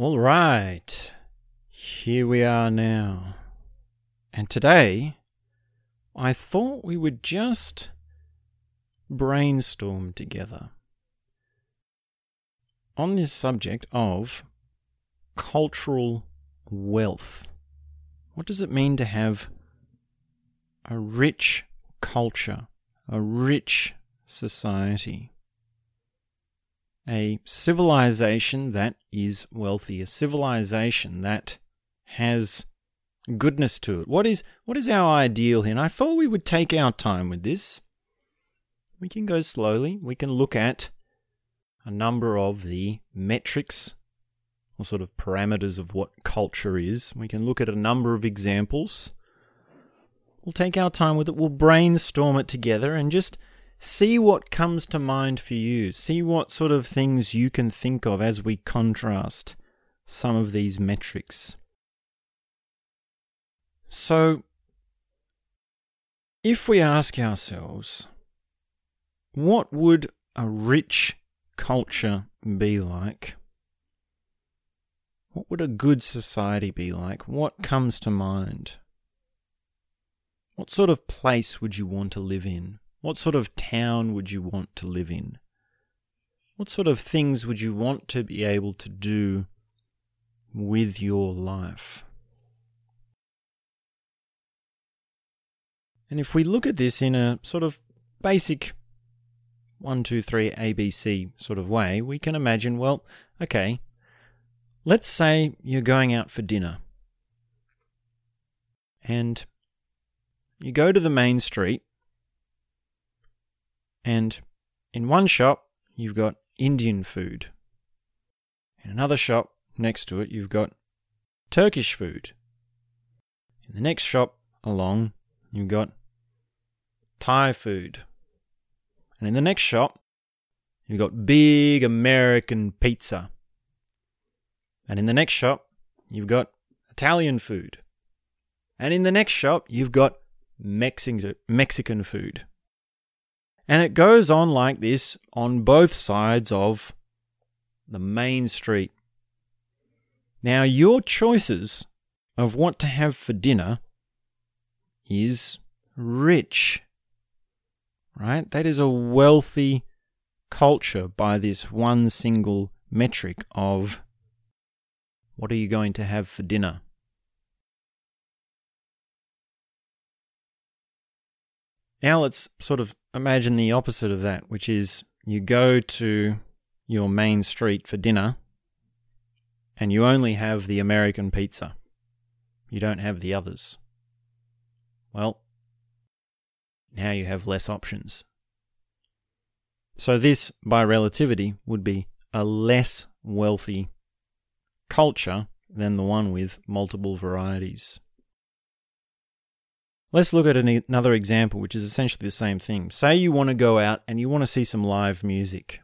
All right, here we are now. And today, I thought we would just brainstorm together on this subject of cultural wealth. What does it mean to have a rich culture, a rich society? A civilization that is wealthy, a civilization that has goodness to it. What is what is our ideal here? And I thought we would take our time with this. We can go slowly. We can look at a number of the metrics or sort of parameters of what culture is. We can look at a number of examples. We'll take our time with it. We'll brainstorm it together and just see what comes to mind for you. See what sort of things you can think of as we contrast some of these metrics. So, if we ask ourselves, what would a rich culture be like? What would a good society be like? What comes to mind? What sort of place would you want to live in? What sort of town would you want to live in? What sort of things would you want to be able to do with your life? And if we look at this in a sort of basic one, two, three, ABC sort of way, we can imagine, well, okay, let's say you're going out for dinner. And you go to the main street and in one shop, you've got Indian food. In another shop next to it, you've got Turkish food. In the next shop along, you've got Thai food. And in the next shop, you've got big American pizza. And in the next shop, you've got Italian food. And in the next shop, you've got Mexican Mexican food. And it goes on like this on both sides of the main street. Now, your choices of what to have for dinner is rich, right? That is a wealthy culture by this one single metric of what are you going to have for dinner? Now let's sort of imagine the opposite of that, which is you go to your main street for dinner and you only have the American pizza. You don't have the others. Well, now you have less options. So, this, by relativity, would be a less wealthy culture than the one with multiple varieties. Let's look at an, another example, which is essentially the same thing. Say you want to go out and you want to see some live music.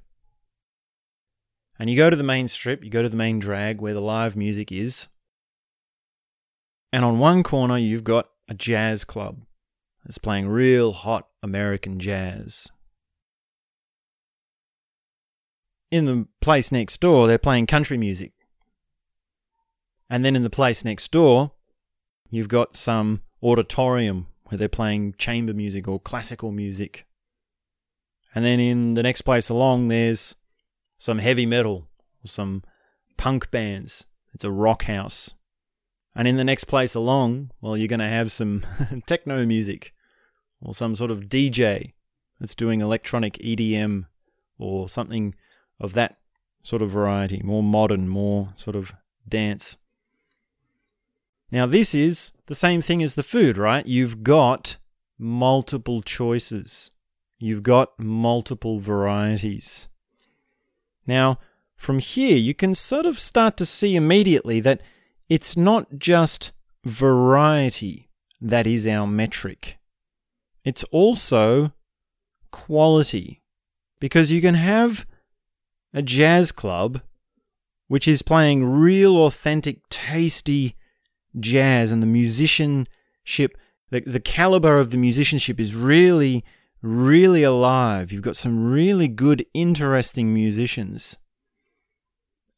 And you go to the main strip, you go to the main drag where the live music is. And on one corner, you've got a jazz club that's playing real hot American jazz. In the place next door, they're playing country music. And then in the place next door, you've got some auditorium where they're playing chamber music or classical music. And then in the next place along, there's some heavy metal or some punk bands. It's a rock house. And in the next place along, well, you're going to have some techno music or some sort of DJ that's doing electronic EDM or something of that sort of variety, more modern, more sort of dance. Now, this is the same thing as the food, right? You've got multiple choices, you've got multiple varieties. Now, from here, you can sort of start to see immediately that it's not just variety that is our metric, it's also quality. Because you can have a jazz club which is playing real, authentic, tasty jazz and the musicianship, the, the caliber of the musicianship is really, really alive. You've got some really good, interesting musicians.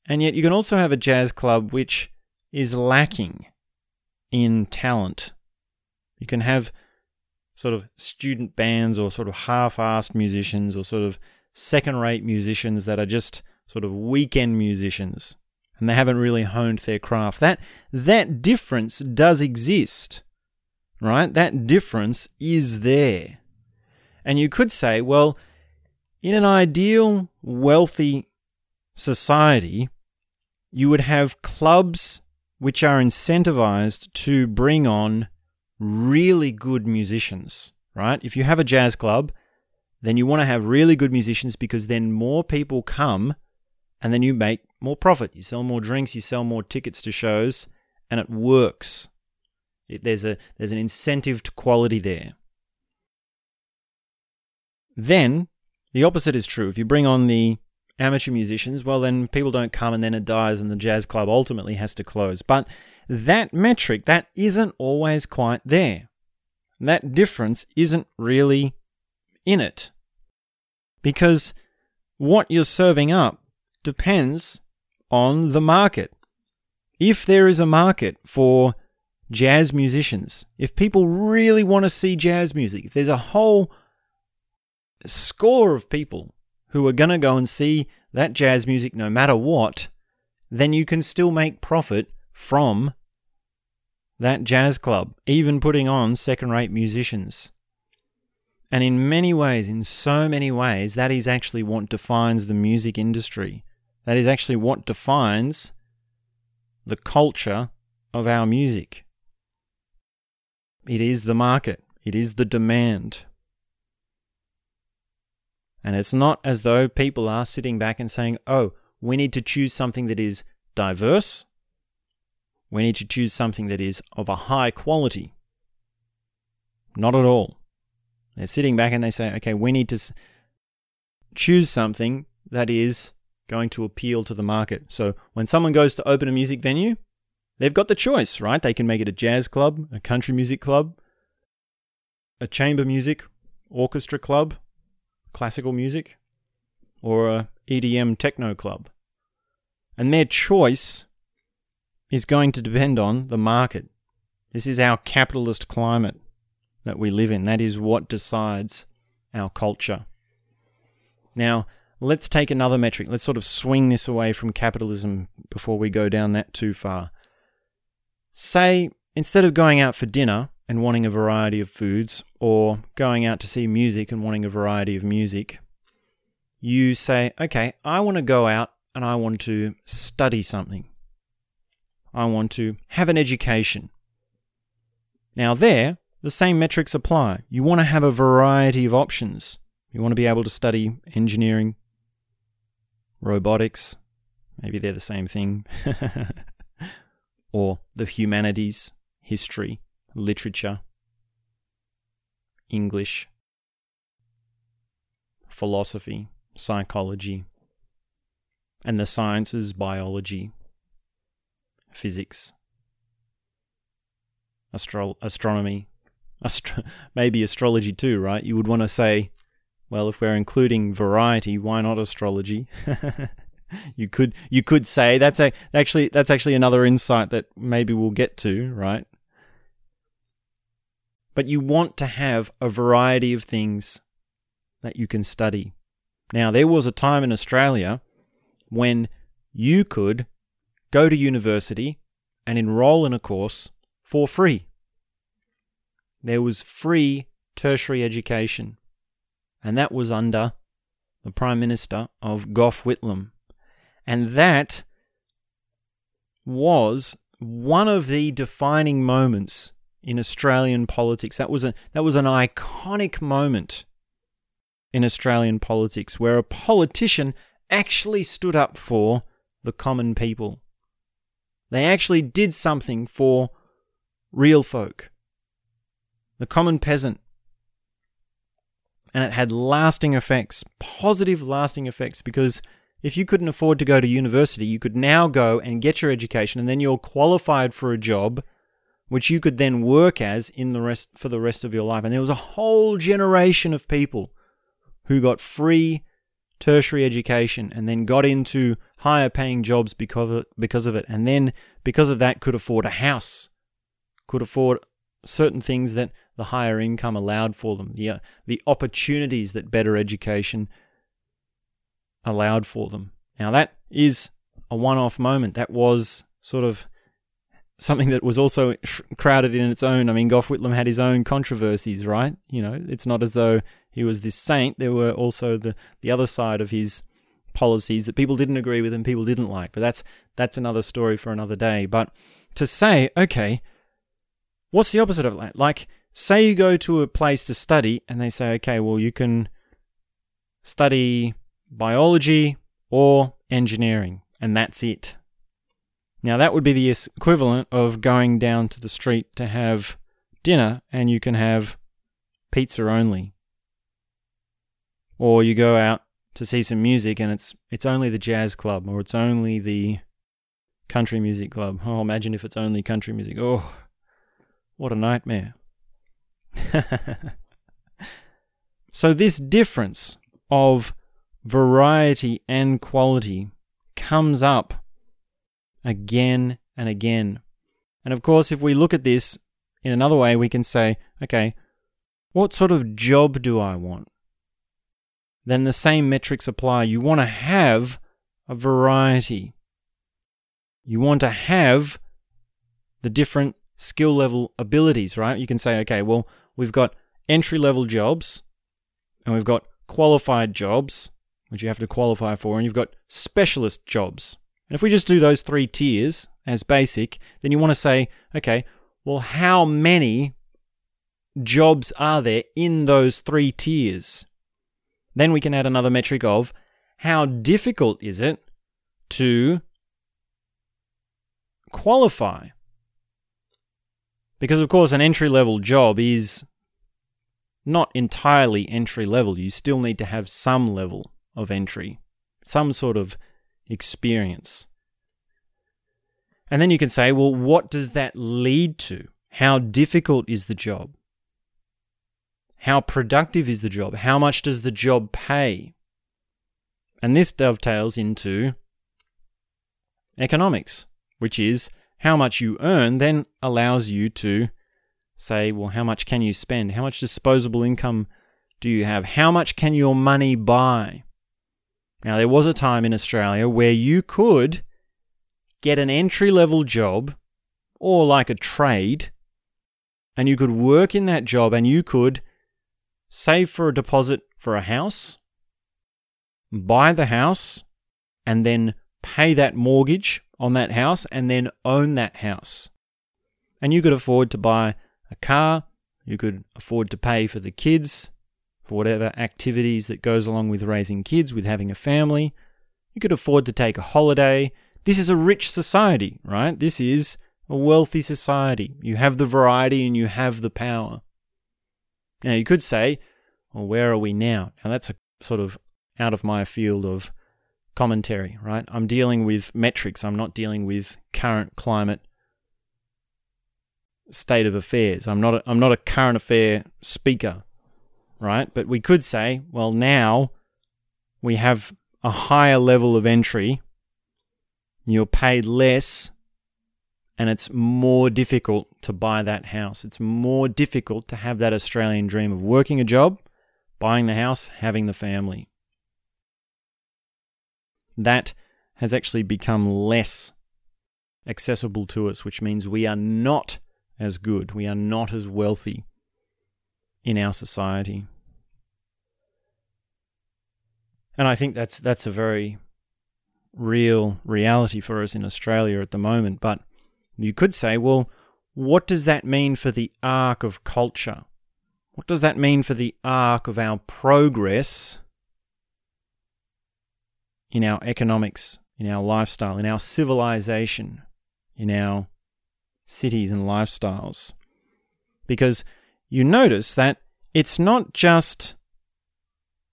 And yet you can also have a jazz club which is lacking in talent. You can have sort of student bands or sort of half assed musicians or sort of second rate musicians that are just sort of weekend musicians and they haven't really honed their craft. That that difference does exist. Right? That difference is there. And you could say, well, in an ideal wealthy society, you would have clubs which are incentivized to bring on really good musicians, right? If you have a jazz club, then you want to have really good musicians because then more people come and then you make more profit. You sell more drinks, you sell more tickets to shows, and it works. It, there's a there's an incentive to quality there. Then the opposite is true. If you bring on the amateur musicians, well then people don't come and then it dies and the jazz club ultimately has to close. But that metric that isn't always quite there. That difference isn't really in it. Because what you're serving up depends on the market. If there is a market for jazz musicians, if people really want to see jazz music, if there's a whole score of people who are going to go and see that jazz music no matter what, then you can still make profit from that jazz club, even putting on second rate musicians. And in many ways, in so many ways, that is actually what defines the music industry. That is actually what defines the culture of our music. It is the market, it is the demand. And it's not as though people are sitting back and saying, oh, we need to choose something that is diverse. We need to choose something that is of a high quality. Not at all. They're sitting back and they say, okay, we need to choose something that is going to appeal to the market. So when someone goes to open a music venue, they've got the choice, right? They can make it a jazz club, a country music club, a chamber music orchestra club, classical music, or a EDM techno club. And their choice is going to depend on the market. This is our capitalist climate that we live in. That is what decides our culture. Now, let's take another metric. Let's sort of swing this away from capitalism before we go down that too far. Say, instead of going out for dinner and wanting a variety of foods, or going out to see music and wanting a variety of music, you say, okay, I want to go out and I want to study something. I want to have an education. Now, there, the same metrics apply. You want to have a variety of options. You want to be able to study engineering, robotics, maybe they're the same thing, or the humanities, history, literature, English, philosophy, psychology, and the sciences, biology, physics, astro- astronomy, astro- maybe astrology too, right? You would want to say well, if we're including variety, why not astrology? you could you could say that's a, actually that's actually another insight that maybe we'll get to, right? But you want to have a variety of things that you can study. Now, there was a time in Australia when you could go to university and enroll in a course for free. There was free tertiary education and that was under the Prime Minister of Gough Whitlam. And that was one of the defining moments in Australian politics. That was a that was an iconic moment in Australian politics where a politician actually stood up for the common people. They actually did something for real folk. The common peasant and it had lasting effects, positive lasting effects, because if you couldn't afford to go to university, you could now go and get your education, and then you're qualified for a job which you could then work as in the rest for the rest of your life. And there was a whole generation of people who got free tertiary education and then got into higher paying jobs because of, because of it, and then because of that could afford a house, could afford certain things that the higher income allowed for them, the, uh, the opportunities that better education allowed for them. Now, that is a one off moment. That was sort of something that was also crowded in its own. I mean, Gough Whitlam had his own controversies, right? You know, it's not as though he was this saint. There were also the, the other side of his policies that people didn't agree with and people didn't like. But that's that's another story for another day. But to say, okay, what's the opposite of that? Like, say you go to a place to study and they say, okay, well, you can study biology or engineering, and that's it. Now, that would be the equivalent of going down to the street to have dinner and you can have pizza only. Or you go out to see some music and it's it's only the jazz club or it's only the country music club. Oh, imagine if it's only country music. Oh, what a nightmare. so this difference of variety and quality comes up again and again. And of course, if we look at this in another way, we can say, okay, what sort of job do I want? Then the same metrics apply. You want to have a variety. You want to have the different skill level abilities, right? You can say, okay, well, we've got entry level jobs and we've got qualified jobs which you have to qualify for, and you've got specialist jobs. And if we just do those three tiers as basic, then you want to say, okay, well, how many jobs are there in those three tiers? Then we can add another metric of how difficult is it to qualify? Because, of course, an entry level job is not entirely entry level. You still need to have some level of entry, some sort of experience. And then you can say, well, what does that lead to? How difficult is the job? How productive is the job? How much does the job pay? And this dovetails into economics, which is how much you earn then allows you to say, well, how much can you spend? How much disposable income do you have? How much can your money buy? Now, there was a time in Australia where you could get an entry level job or like a trade, and you could work in that job and you could save for a deposit for a house, buy the house, and then pay that mortgage on that house and then own that house. And you could afford to buy a car, you could afford to pay for the kids, for whatever activities that goes along with raising kids, with having a family. You could afford to take a holiday. This is a rich society, right? This is a wealthy society. You have the variety and you have the power. Now, you could say, well, where are we now? Now, that's a sort of out of my field of commentary, right? I'm dealing with metrics. I'm not dealing with current climate state of affairs. I'm not a, I'm not a current affair speaker right? But we could say, well, now we have a higher level of entry, you're paid less, and it's more difficult to buy that house. It's more difficult to have that Australian dream of working a job, buying the house, having the family. That has actually become less accessible to us, which means we are not as good, we are not as wealthy in our society. And I think that's that's a very real reality for us in Australia at the moment. But you could say, well, what does that mean for the arc of culture? What does that mean for the arc of our progress in our economics, in our lifestyle, in our civilization, in our cities and lifestyles? Because you notice that it's not just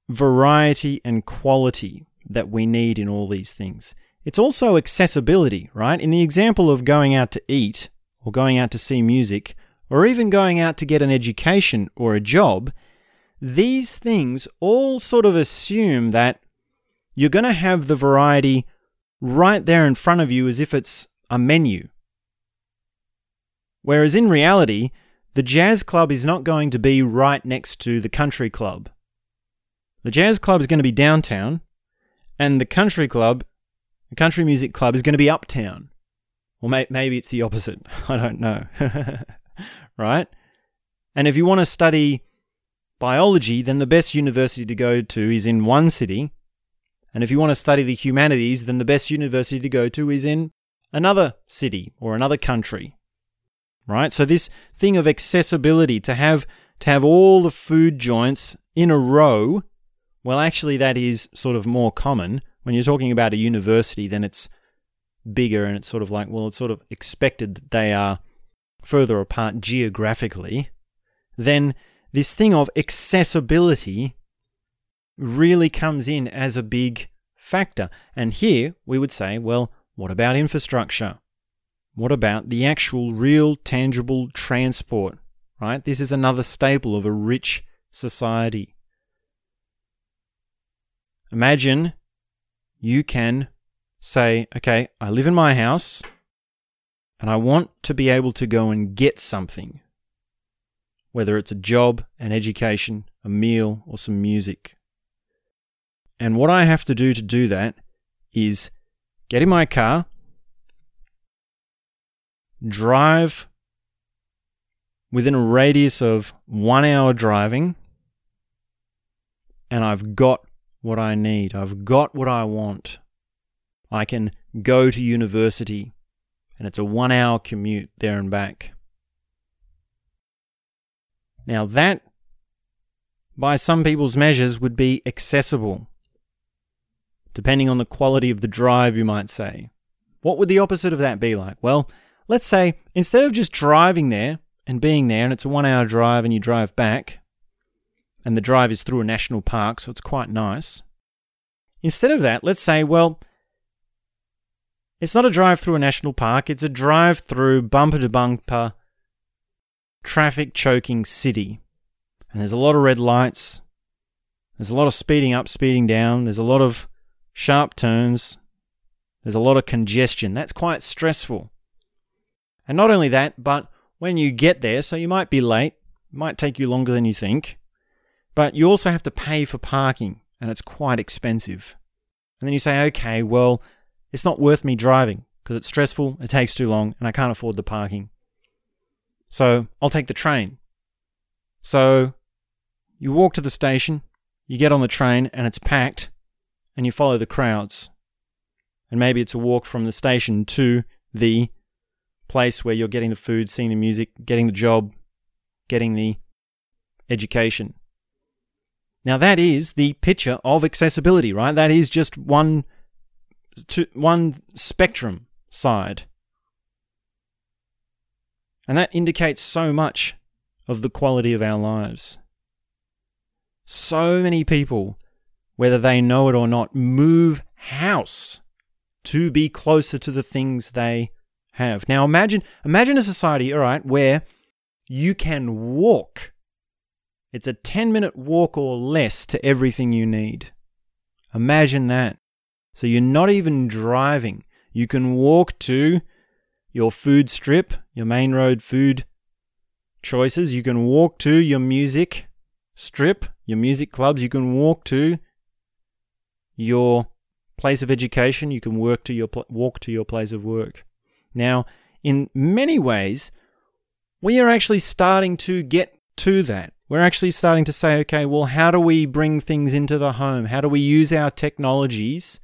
variety and quality that we need in all these things. It's also accessibility, right? In the example of going out to eat, or going out to see music, or even going out to get an education or a job, these things all sort of assume that you're going to have the variety right there in front of you as if it's a menu. Whereas in reality, the jazz club is not going to be right next to the country club. The jazz club is going to be downtown, and the country club, the country music club, is going to be uptown. Or may- maybe it's the opposite. I don't know. right? And if you want to study biology, then the best university to go to is in one city. And if you want to study the humanities, then the best university to go to is in another city or another country. Right? So this thing of accessibility to have to have all the food joints in a row well, actually, that is sort of more common. When you're talking about a university, then it's bigger and it's sort of like, well, it's sort of expected that they are further apart geographically. Then this thing of accessibility really comes in as a big factor. And here we would say, well, what about infrastructure? What about the actual, real, tangible transport? Right? This is another staple of a rich society. Imagine you can say, okay, I live in my house and I want to be able to go and get something, whether it's a job, an education, a meal, or some music. And what I have to do to do that is get in my car, drive within a radius of one hour driving, and I've got what I need. I've got what I want. I can go to university, and it's a one hour commute there and back. Now, that, by some people's measures, would be accessible, depending on the quality of the drive, you might say. What would the opposite of that be like? Well, let's say instead of just driving there and being there, and it's a one hour drive and you drive back, and the drive is through a national park, so it's quite nice. Instead of that, let's say, well, it's not a drive through a national park, it's a drive through bumper to bumper traffic choking city. And there's a lot of red lights, there's a lot of speeding up, speeding down, there's a lot of sharp turns, there's a lot of congestion. That's quite stressful. And not only that, but when you get there, so you might be late, might take you longer than you think, but you also have to pay for parking, and it's quite expensive. And then you say, okay, well, it's not worth me driving because it's stressful, it takes too long, and I can't afford the parking. So I'll take the train. So you walk to the station, you get on the train, and it's packed, and you follow the crowds. And maybe it's a walk from the station to the place where you're getting the food, seeing the music, getting the job, getting the education. Now that is the picture of accessibility, right? That is just one to one spectrum side. And that indicates so much of the quality of our lives. So many people, whether they know it or not, move house to be closer to the things they have. Now imagine imagine a society, all right, where you can walk it's a 10 minute walk or less to everything you need. Imagine that. So you're not even driving. You can walk to your food strip, your main road food choices. You can walk to your music strip, your music clubs. You can walk to your place of education. You can work to your pl- walk to your place of work. Now, in many ways, we are actually starting to get to that we're actually starting to say, okay, well, how do we bring things into the home? How do we use our technologies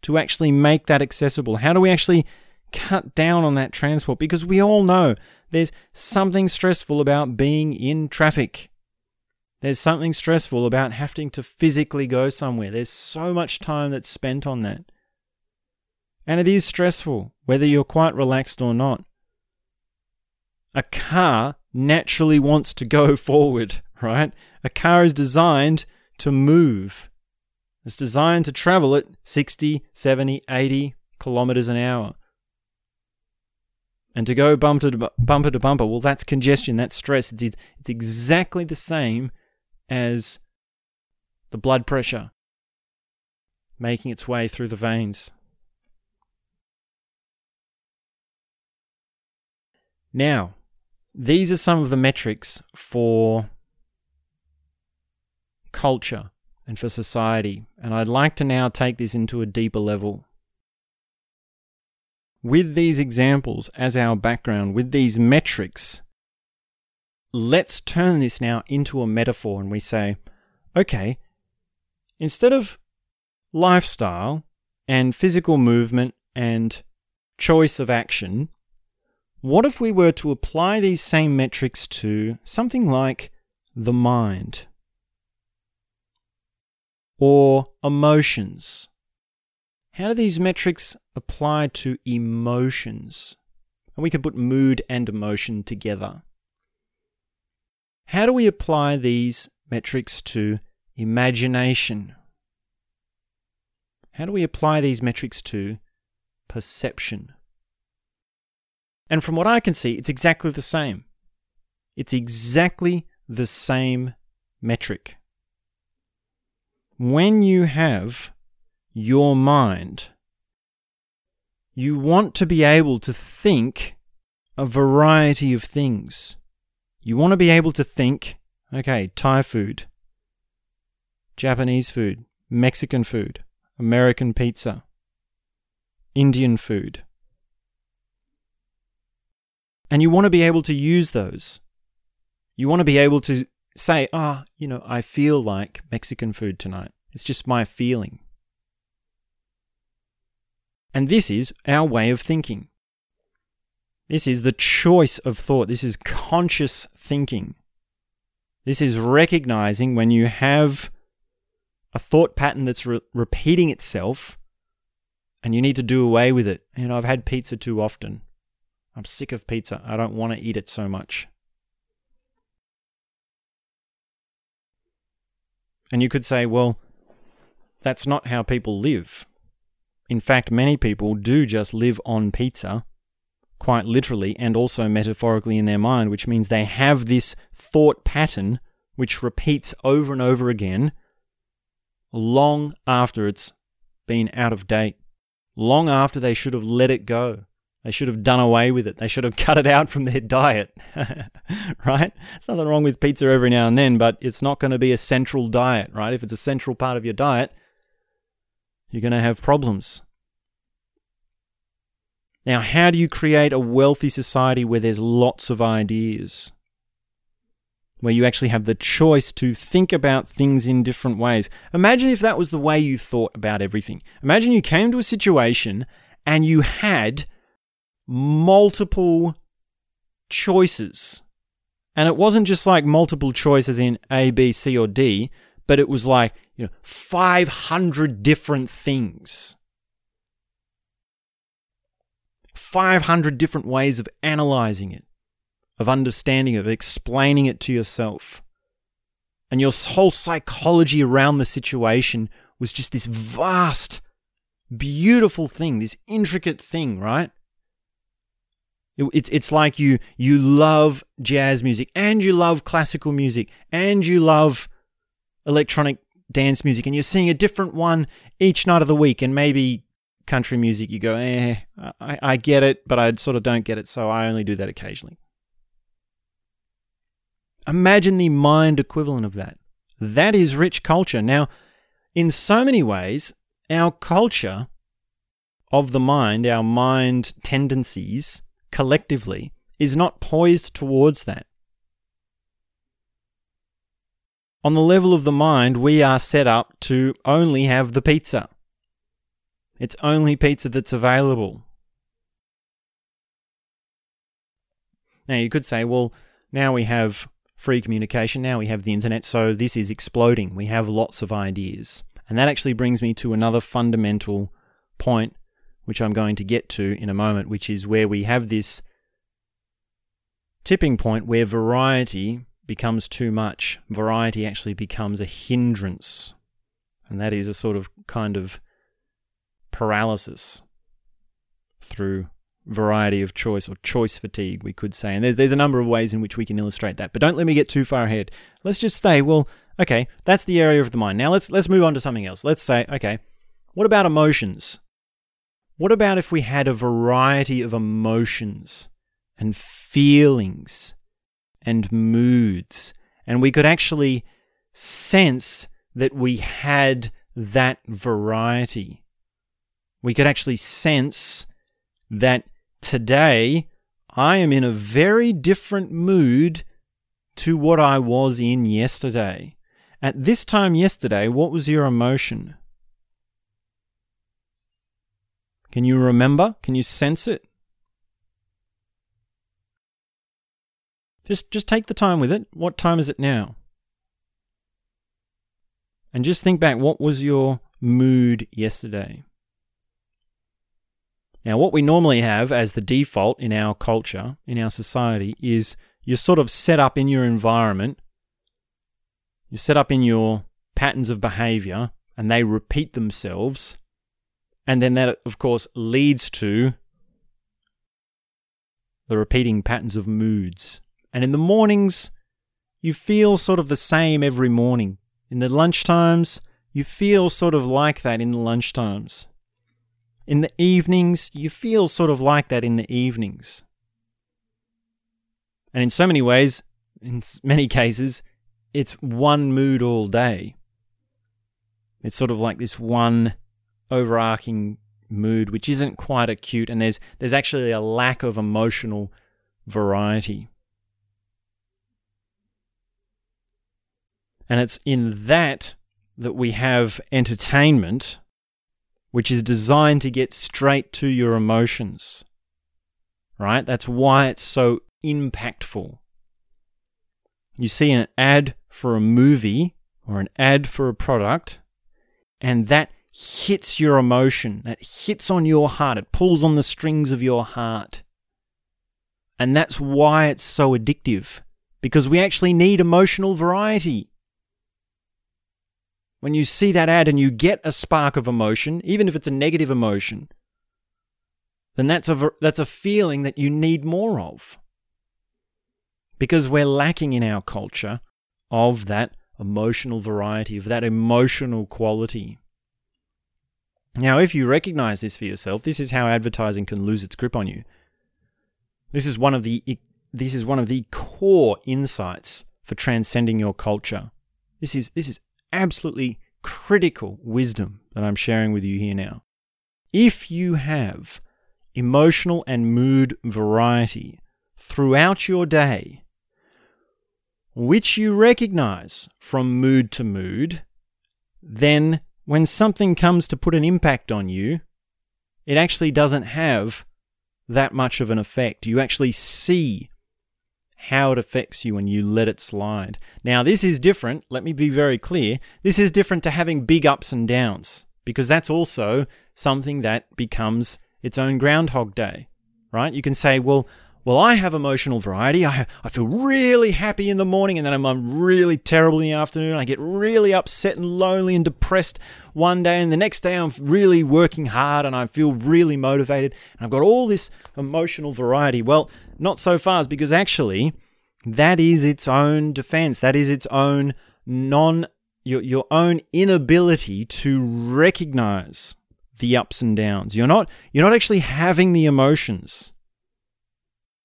to actually make that accessible? How do we actually cut down on that transport? Because we all know there's something stressful about being in traffic. There's something stressful about having to physically go somewhere. There's so much time that's spent on that. And it is stressful, whether you're quite relaxed or not. A car naturally wants to go forward right? A car is designed to move. It's designed to travel at 60, 70, 80 kilometers an hour. And to go bumper to bumper to bumper, well, that's congestion, that's stress. It's, it's exactly the same as the blood pressure. making its way through the veins. Now, these are some of the metrics for culture and for society, and I'd like to now take this into a deeper level. With these examples as our background, with these metrics, let's turn this now into a metaphor and we say, okay, instead of lifestyle and physical movement and choice of action, what if we were to apply these same metrics to something like the mind? Or emotions? How do these metrics apply to emotions? And we can put mood and emotion together. How do we apply these metrics to imagination? How do we apply these metrics to perception? And from what I can see, it's exactly the same. It's exactly the same metric. When you have your mind, you want to be able to think a variety of things. You want to be able to think, okay, Thai food, Japanese food, Mexican food, American pizza, Indian food, and you want to be able to use those. You want to be able to say, ah, oh, you know, I feel like Mexican food tonight. It's just my feeling. And this is our way of thinking. This is the choice of thought. This is conscious thinking. This is recognizing when you have a thought pattern that's re- repeating itself and you need to do away with it. You know, I've had pizza too often. I'm sick of pizza. I don't want to eat it so much. And you could say, well, that's not how people live. In fact, many people do just live on pizza, quite literally and also metaphorically in their mind, which means they have this thought pattern which repeats over and over again long after it's been out of date, long after they should have let it go. They should have done away with it. They should have cut it out from their diet. right? There's nothing wrong with pizza every now and then, but it's not going to be a central diet, right? If it's a central part of your diet, you're going to have problems. Now, how do you create a wealthy society where there's lots of ideas? Where you actually have the choice to think about things in different ways. Imagine if that was the way you thought about everything. Imagine you came to a situation and you had multiple choices. And it wasn't just like multiple choices in A, B, C, or D, but it was like, you know, 500 different things. 500 different ways of analyzing it, of understanding it, of explaining it to yourself. And your whole psychology around the situation was just this vast, beautiful thing, this intricate thing, right? It's it's like you you love jazz music and you love classical music and you love electronic dance music and you're seeing a different one each night of the week and maybe country music you go eh I, I get it but I sort of don't get it so I only do that occasionally. Imagine the mind equivalent of that. That is rich culture. Now, in so many ways, our culture of the mind, our mind tendencies, collectively is not poised towards that. On the level of the mind, we are set up to only have the pizza. It's only pizza that's available. Now, you could say, well, now we have free communication, now we have the internet, so this is exploding. We have lots of ideas. And that actually brings me to another fundamental point which I'm going to get to in a moment, which is where we have this tipping point where variety becomes too much. Variety actually becomes a hindrance. And that is a sort of kind of paralysis through variety of choice or choice fatigue, we could say. And there's, there's a number of ways in which we can illustrate that. But don't let me get too far ahead. Let's just say, well, okay, that's the area of the mind. Now let's let's move on to something else. Let's say, okay, What about emotions? What about if we had a variety of emotions and feelings and moods, and we could actually sense that we had that variety? We could actually sense that today I am in a very different mood to what I was in yesterday. At this time yesterday, what was your emotion? Can you remember? Can you sense it? Just just take the time with it. What time is it now? And just think back what was your mood yesterday? Now, what we normally have as the default in our culture, in our society, is you're sort of set up in your environment, you're set up in your patterns of behavior, and they repeat themselves. And then that, of course, leads to the repeating patterns of moods. And in the mornings, you feel sort of the same every morning. In the lunchtimes, you feel sort of like that in the lunchtimes. In the evenings, you feel sort of like that in the evenings. And in so many ways, in many cases, it's one mood all day. It's sort of like this one overarching mood, which isn't quite acute, and there's there's actually a lack of emotional variety. And it's in that that we have entertainment which is designed to get straight to your emotions. Right? That's why it's so impactful. You see an ad for a movie or an ad for a product, and that hits your emotion, that hits on your heart, it pulls on the strings of your heart. And that's why it's so addictive, because we actually need emotional variety. When you see that ad and you get a spark of emotion, even if it's a negative emotion, then that's a, that's a feeling that you need more of. Because we're lacking in our culture of that emotional variety, of that emotional quality. Now, if you recognize this for yourself, this is how advertising can lose its grip on you. This is one of the this is one of the core insights for transcending your culture. This is this is absolutely critical wisdom that I'm sharing with you here now. If you have emotional and mood variety throughout your day, which you recognize from mood to mood, then when something comes to put an impact on you, it actually doesn't have that much of an effect. You actually see how it affects you when you let it slide. Now, this is different. Let me be very clear. This is different to having big ups and downs because that's also something that becomes its own Groundhog Day, right? You can say, well, well, I have emotional variety. I, I feel really happy in the morning and then I'm, I'm really terrible in the afternoon. I get really upset and lonely and depressed one day and the next day I'm really working hard and I feel really motivated and I've got all this emotional variety. Well, not so fast because actually that is its own defense. That is its own non your your own inability to recognize the ups and downs. You're not you're not actually having the emotions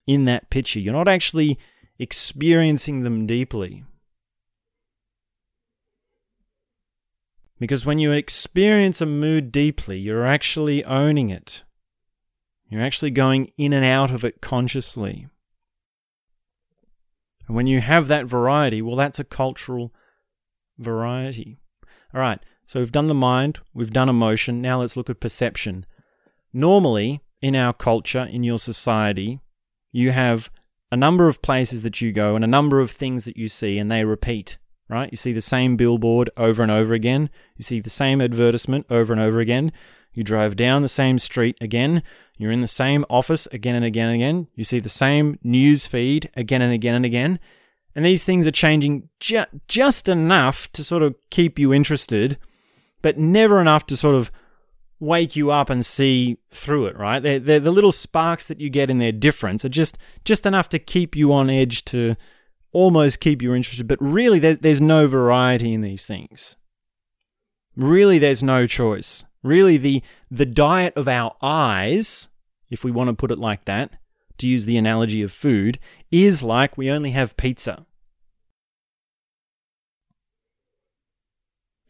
in that picture. You're not actually experiencing them deeply. Because when you experience a mood deeply, you're actually owning it. You're actually going in and out of it consciously. And when you have that variety, well, that's a cultural variety. All right, so we've done the mind, we've done emotion, now let's look at perception. Normally, in our culture, in your society, you have a number of places that you go and a number of things that you see, and they repeat, right? You see the same billboard over and over again, you see the same advertisement over and over again, you drive down the same street again, you're in the same office again and again and again. You see the same news feed again and again and again. And these things are changing ju- just enough to sort of keep you interested, but never enough to sort of wake you up and see through it, right? They're, they're the little sparks that you get in their difference are just, just enough to keep you on edge to almost keep you interested. But really, there, there's no variety in these things. Really, there's no choice. Really, the, the diet of our eyes, if we want to put it like that, to use the analogy of food, is like we only have pizza.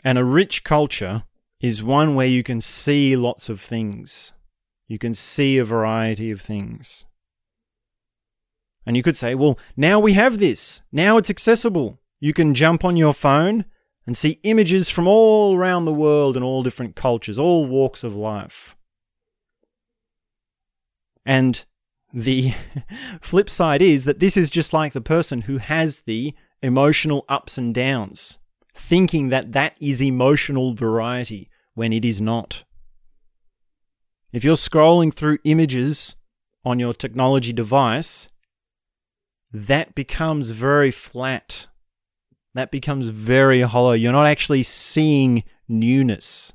And a rich culture is one where you can see lots of things. You can see a variety of things. And you could say, well, now we have this. Now it's accessible. You can jump on your phone and see images from all around the world and all different cultures, all walks of life. And the flip side is that this is just like the person who has the emotional ups and downs thinking that that is emotional variety when it is not. If you're scrolling through images on your technology device, that becomes very flat. That becomes very hollow. You're not actually seeing newness.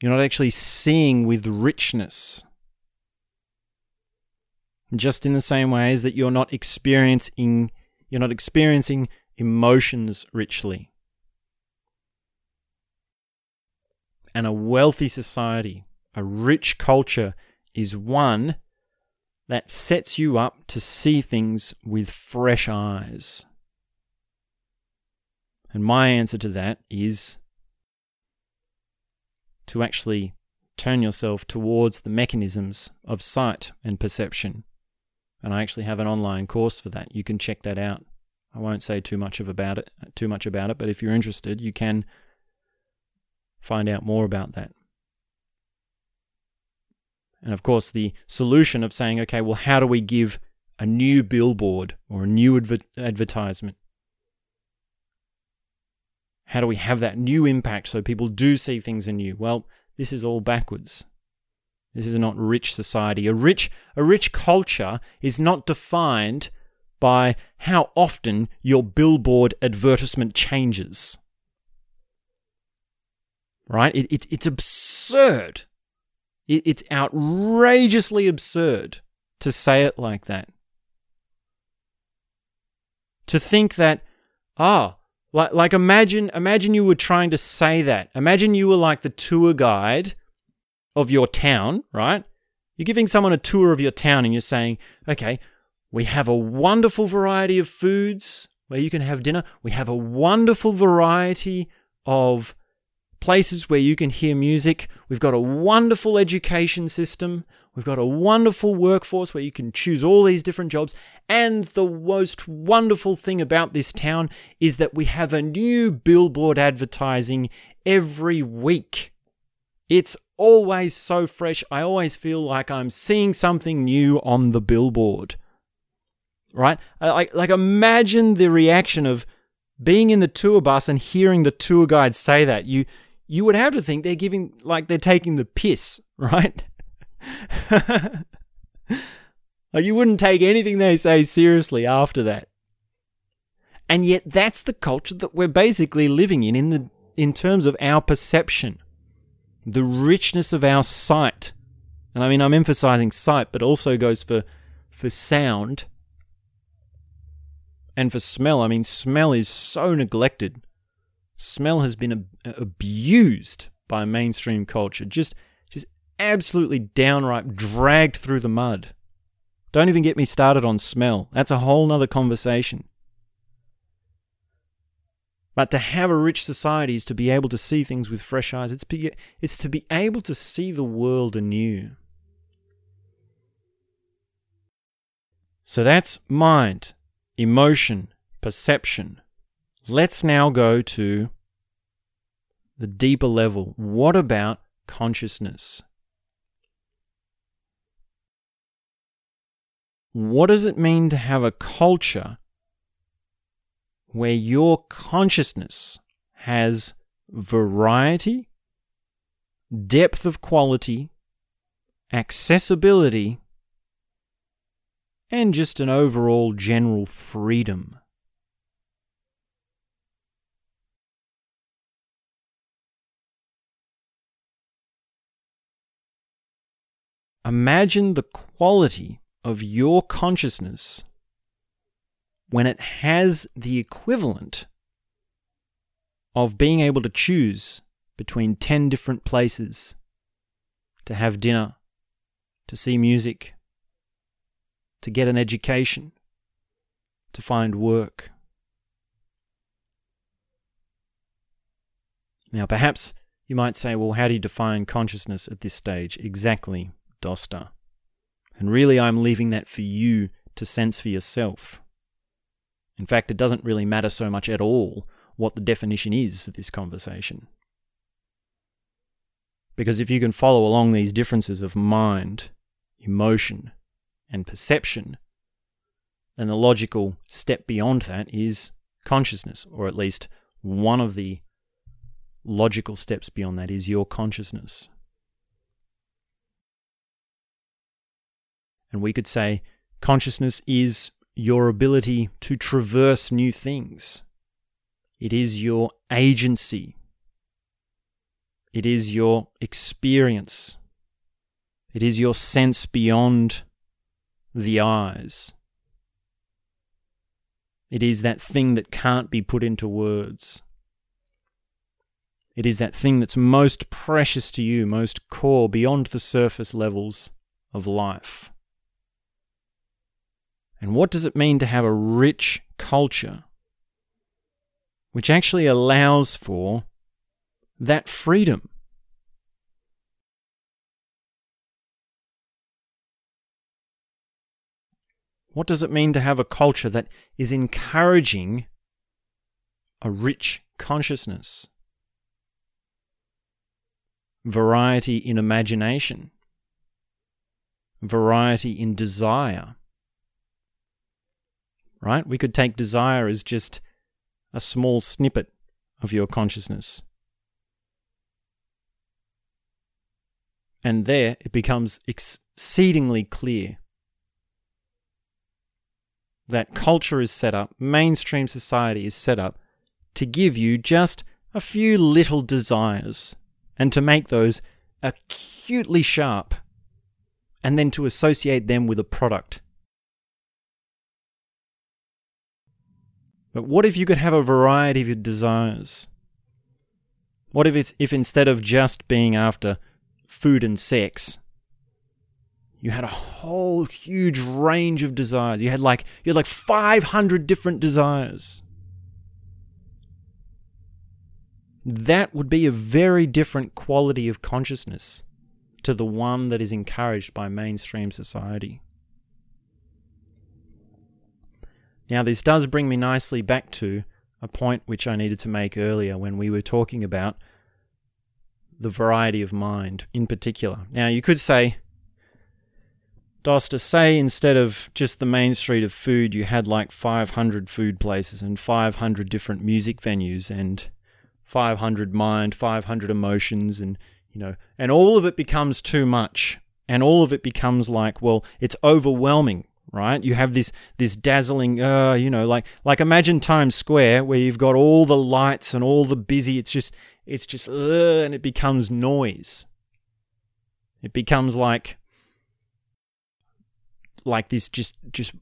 You're not actually seeing with richness. Just in the same way as that you're not experiencing you're not experiencing emotions richly. And a wealthy society, a rich culture, is one that sets you up to see things with fresh eyes. And my answer to that is to actually turn yourself towards the mechanisms of sight and perception. And I actually have an online course for that. You can check that out. I won't say too much of about it, too much about it, but if you're interested, you can find out more about that. And of course, the solution of saying, okay, well, how do we give a new billboard or a new adver- advertisement? How do we have that new impact so people do see things anew? Well, this is all backwards. This is not rich society. A rich, a rich culture is not defined by how often your billboard advertisement changes. Right? It, it, it's absurd. It, it's outrageously absurd to say it like that. To think that, ah, oh, like, like imagine, imagine you were trying to say that. Imagine you were like the tour guide of your town, right? You're giving someone a tour of your town and you're saying, okay, we have a wonderful variety of foods where you can have dinner. We have a wonderful variety of places where you can hear music. We've got a wonderful education system. We've got a wonderful workforce where you can choose all these different jobs. And the most wonderful thing about this town is that we have a new billboard advertising every week. It's always so fresh. I always feel like I'm seeing something new on the billboard right? Like, like imagine the reaction of being in the tour bus and hearing the tour guide say that. You, you would have to think they're giving, like they're taking the piss, right? like you wouldn't take anything they say seriously after that. And yet that's the culture that we're basically living in in the in terms of our perception. The richness of our sight. And I mean I'm emphasizing sight, but also goes for for sound and for smell, I mean, smell is so neglected. Smell has been ab- abused by mainstream culture, just, just absolutely downright dragged through the mud. Don't even get me started on smell. That's a whole nother conversation. But to have a rich society is to be able to see things with fresh eyes. It's, be, it's to be able to see the world anew. So that's mind emotion, perception. Let's now go to the deeper level. What about consciousness? What does it mean to have a culture where your consciousness has variety, depth of quality, accessibility, and just an overall general freedom. Imagine the quality of your consciousness when it has the equivalent of being able to choose between 10 different places to have dinner, to see music, to get an education, to find work. Now, perhaps you might say, well, how do you define consciousness at this stage? Exactly, Dosta. And really, I'm leaving that for you to sense for yourself. In fact, it doesn't really matter so much at all what the definition is for this conversation. Because if you can follow along these differences of mind, emotion, and perception, then the logical step beyond that is consciousness, or at least one of the logical steps beyond that is your consciousness. And we could say consciousness is your ability to traverse new things. It is your agency. It is your experience. It is your sense beyond the eyes. It is that thing that can't be put into words. It is that thing that's most precious to you, most core, beyond the surface levels of life. And what does it mean to have a rich culture which actually allows for that freedom? What does it mean to have a culture that is encouraging a rich consciousness? Variety in imagination, variety in desire, right? We could take desire as just a small snippet of your consciousness. And there it becomes exceedingly clear that culture is set up, mainstream society is set up to give you just a few little desires and to make those acutely sharp and then to associate them with a product But what if you could have a variety of your desires? What if it's, if instead of just being after food and sex, you had a whole huge range of desires. You had like you had like 500 different desires. That would be a very different quality of consciousness to the one that is encouraged by mainstream society. Now, this does bring me nicely back to a point which I needed to make earlier when we were talking about the variety of mind in particular. Now, you could say, Dosta, say instead of just the main street of food, you had like 500 food places and 500 different music venues and 500 mind, 500 emotions, and, you know, and all of it becomes too much. And all of it becomes like, well, it's overwhelming right? You have this this dazzling, uh, you know, like like imagine Times Square where you've got all the lights and all the busy. It's just it's just uh, and it becomes noise. It becomes like like this just just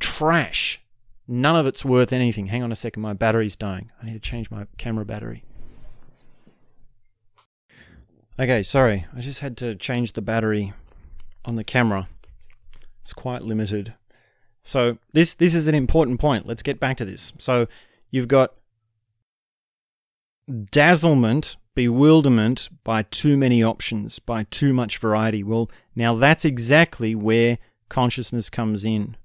trash. None of it's worth anything. Hang on a second, my battery's dying. I need to change my camera battery. Okay, sorry. I just had to change the battery on the camera. It's quite limited. So this this is an important point. Let's get back to this. So you've got dazzlement, bewilderment by too many options, by too much variety. Well, now that's exactly where consciousness comes in.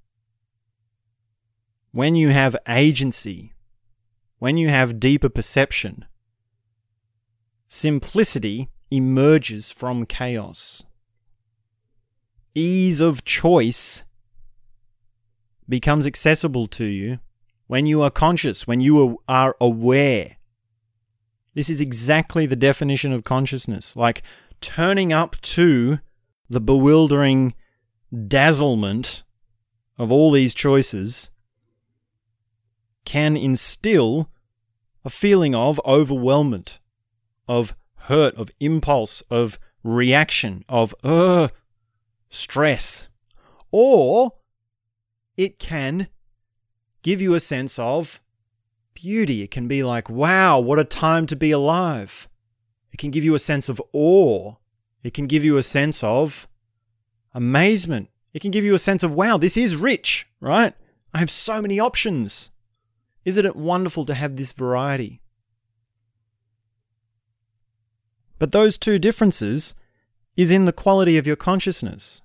When you have agency, when you have deeper perception, simplicity emerges from chaos ease of choice becomes accessible to you when you are conscious, when you are aware. This is exactly the definition of consciousness like turning up to the bewildering dazzlement of all these choices can instill a feeling of overwhelmment, of hurt, of impulse, of reaction, of, uh, stress, or it can give you a sense of beauty. It can be like, wow, what a time to be alive. It can give you a sense of awe. It can give you a sense of amazement. It can give you a sense of, wow, this is rich, right? I have so many options. Isn't it wonderful to have this variety? But those two differences is in the quality of your consciousness.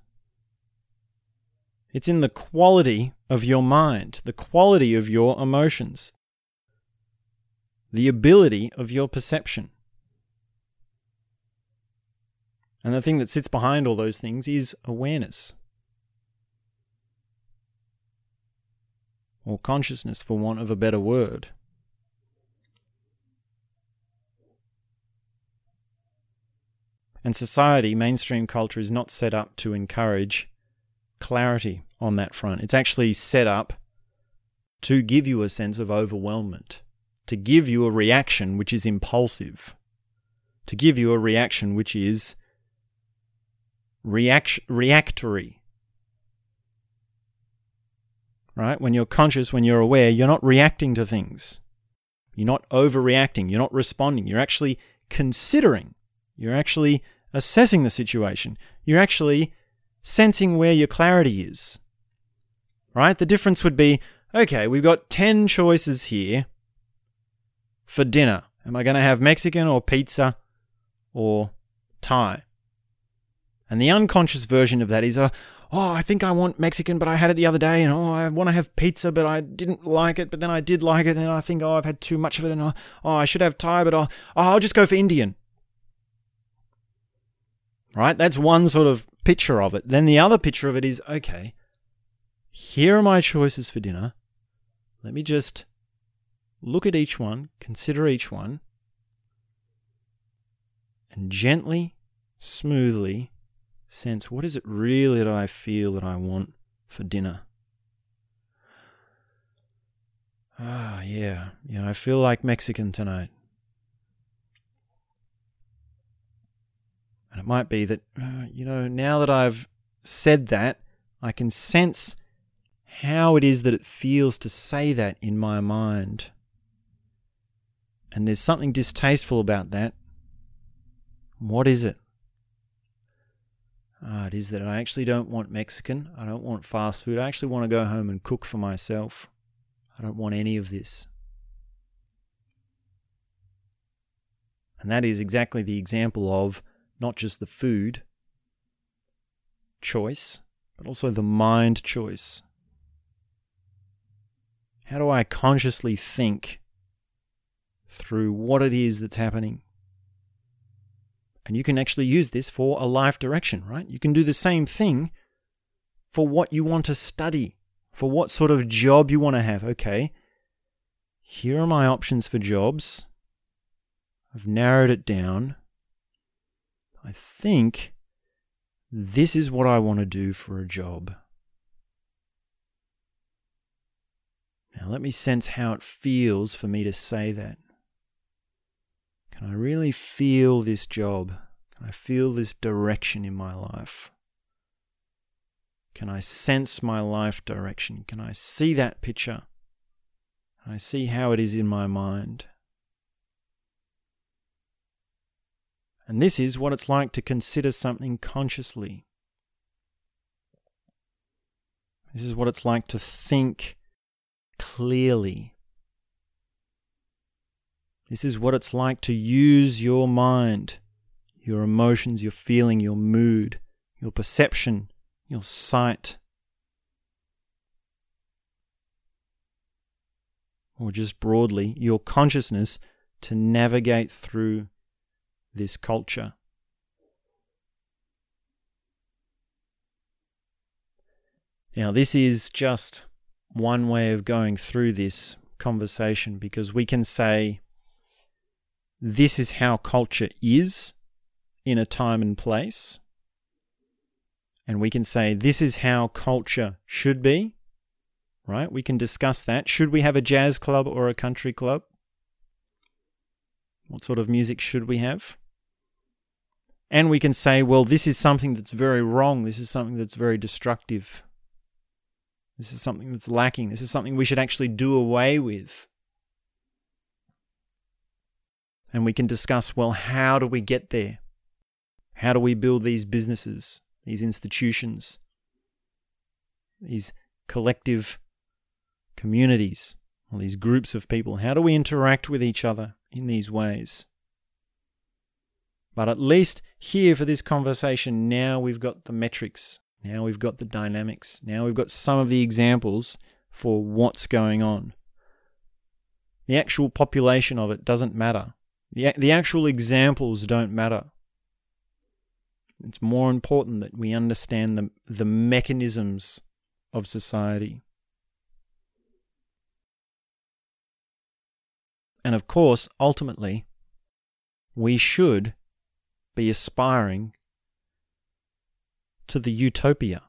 It's in the quality of your mind, the quality of your emotions, the ability of your perception. And the thing that sits behind all those things is awareness. Or consciousness, for want of a better word. And society, mainstream culture, is not set up to encourage clarity on that front. It's actually set up to give you a sense of overwhelmment, to give you a reaction which is impulsive, to give you a reaction which is react- reactory. Right? When you're conscious, when you're aware, you're not reacting to things. You're not overreacting. You're not responding. You're actually considering. You're actually assessing the situation. You're actually sensing where your clarity is. Right? The difference would be okay, we've got 10 choices here for dinner. Am I going to have Mexican or pizza or Thai? And the unconscious version of that is a, oh, I think I want Mexican, but I had it the other day, and oh, I want to have pizza, but I didn't like it, but then I did like it, and I think, oh, I've had too much of it, and oh, oh I should have Thai, but I'll, oh, I'll just go for Indian. Right? That's one sort of picture of it. Then the other picture of it is okay, here are my choices for dinner. Let me just look at each one, consider each one, and gently, smoothly sense what is it really that I feel that I want for dinner. Ah, yeah, yeah, I feel like Mexican tonight. And it might be that, uh, you know, now that I've said that, I can sense how it is that it feels to say that in my mind. And there's something distasteful about that. What is it? Ah, it is that I actually don't want Mexican. I don't want fast food. I actually want to go home and cook for myself. I don't want any of this. And that is exactly the example of not just the food choice, but also the mind choice. How do I consciously think through what it is that's happening? And you can actually use this for a life direction, right? You can do the same thing for what you want to study, for what sort of job you want to have. Okay, here are my options for jobs. I've narrowed it down. I think this is what I want to do for a job. Now, let me sense how it feels for me to say that. Can I really feel this job? Can I feel this direction in my life? Can I sense my life direction? Can I see that picture? Can I see how it is in my mind? And this is what it's like to consider something consciously. This is what it's like to think clearly. This is what it's like to use your mind, your emotions, your feeling, your mood, your perception, your sight. Or just broadly, your consciousness to navigate through this culture. Now, this is just one way of going through this conversation because we can say this is how culture is in a time and place. And we can say this is how culture should be, right? We can discuss that. Should we have a jazz club or a country club? What sort of music should we have? And we can say, well, this is something that's very wrong. This is something that's very destructive. This is something that's lacking. This is something we should actually do away with. and we can discuss well, how do we get there? How do we build these businesses, these institutions, these collective communities, these groups of people? How do we interact with each other in these ways? But at least here for this conversation, now we've got the metrics, now we've got the dynamics, now we've got some of the examples for what's going on. The actual population of it doesn't matter. The, the actual examples don't matter. It's more important that we understand the, the mechanisms of society. And of course, ultimately, we should be aspiring to the utopia.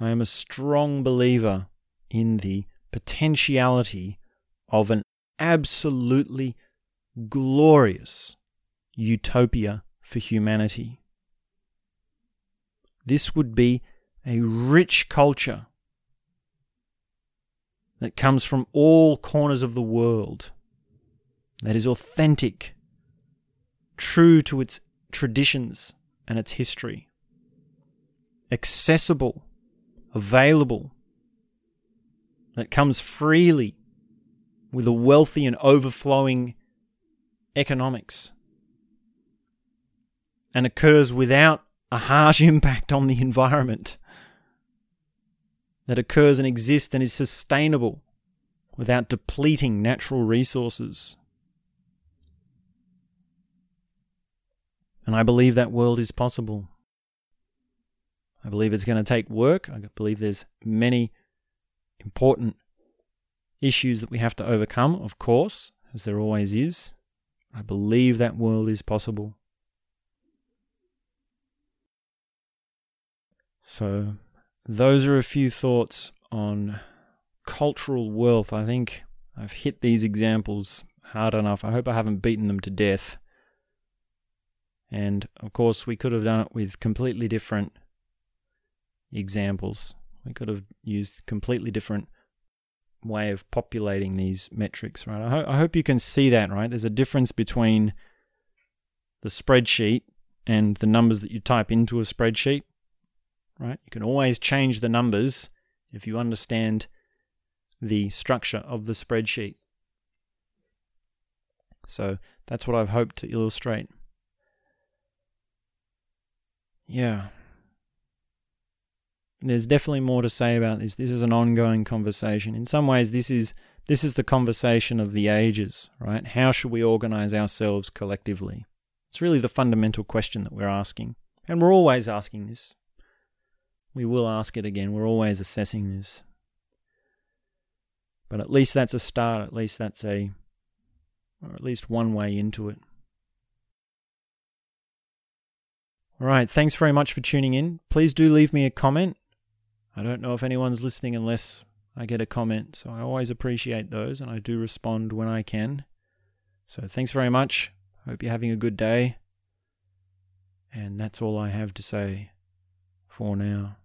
I am a strong believer in the potentiality of an absolutely glorious utopia for humanity. This would be a rich culture that comes from all corners of the world, that is authentic, true to its traditions and its history, accessible, available, that comes freely with a wealthy and overflowing economics. And occurs without a harsh impact on the environment, that occurs and exists and is sustainable without depleting natural resources. And I believe that world is possible. I believe it's going to take work. I believe there's many important issues that we have to overcome, of course, as there always is. I believe that world is possible. So, those are a few thoughts on cultural wealth. I think I've hit these examples hard enough. I hope I haven't beaten them to death. And of course, we could have done it with completely different examples. We could have used completely different way of populating these metrics, right? I, ho- I hope you can see that, right? There's a difference between the spreadsheet and the numbers that you type into a spreadsheet, right? You can always change the numbers if you understand the structure of the spreadsheet. So that's what I've hoped to illustrate. Yeah. There's definitely more to say about this. This is an ongoing conversation. In some ways, this is this is the conversation of the ages, right? How should we organize ourselves collectively? It's really the fundamental question that we're asking. And we're always asking this. We will ask it again. We're always assessing this. But at least that's a start. At least that's a, or at least one way into it. All right. Thanks very much for tuning in. Please do leave me a comment. I don't know if anyone's listening unless I get a comment. So I always appreciate those and I do respond when I can. So thanks very much. Hope you're having a good day. And that's all I have to say for now.